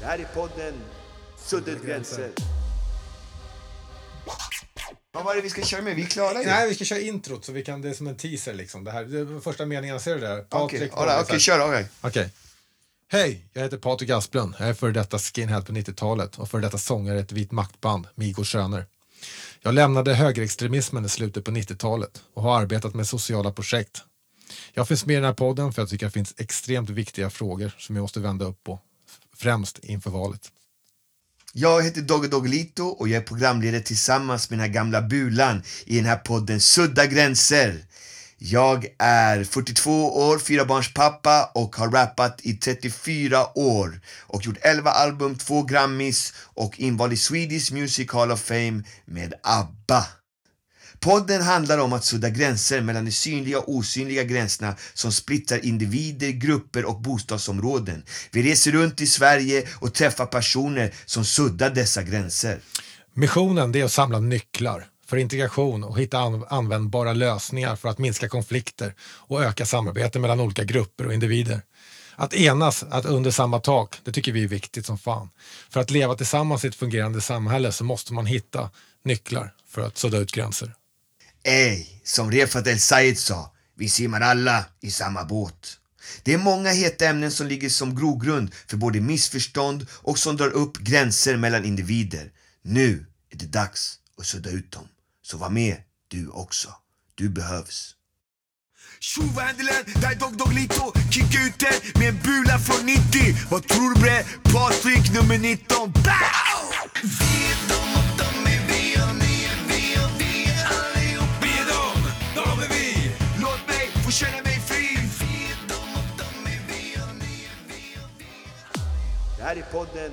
Det här är podden Suddet gränser. Vad var det vi ska köra med? Vi är klara ju. Nej, vi ska köra introt så vi kan, det är som en teaser liksom. Det här, det första meningen, ser du där? Okej, right, kör. Okej. Hej, jag heter Patrik Asplund. Jag är före detta skinhead på 90-talet och före detta sångare i ett vit maktband, Migos Söner. Jag lämnade högerextremismen i slutet på 90-talet och har arbetat med sociala projekt. Jag finns med i den här podden för jag tycker att det finns extremt viktiga frågor som vi måste vända upp på, främst inför valet. Jag heter Dogge Doggelito och jag är programledare tillsammans med den här gamla bulan i den här podden Sudda gränser. Jag är 42 år, fyrabarnspappa och har rappat i 34 år och gjort 11 album, 2 Grammys och invald i Swedish Music Hall of Fame med ABBA. Podden handlar om att sudda gränser mellan de synliga och osynliga gränserna som splittrar individer, grupper och bostadsområden. Vi reser runt i Sverige och träffar personer som suddar dessa gränser. Missionen är att samla nycklar för integration och hitta användbara lösningar för att minska konflikter och öka samarbete mellan olika grupper och individer. Att enas att under samma tak, det tycker vi är viktigt som fan. För att leva tillsammans i ett fungerande samhälle så måste man hitta nycklar för att sudda ut gränser. Ey, som Refat El Sayed sa, vi simmar alla i samma båt. Det är många heta ämnen som ligger som grogrund för både missförstånd och som drar upp gränser mellan individer. Nu är det dags att sudda ut dem. Så var med du också. Du behövs. Tjo vad händer? Där är Dog lito Kicka ut den med en bula från 90 Vad tror du bre? Patrik nummer 19 Bow! Det här är podden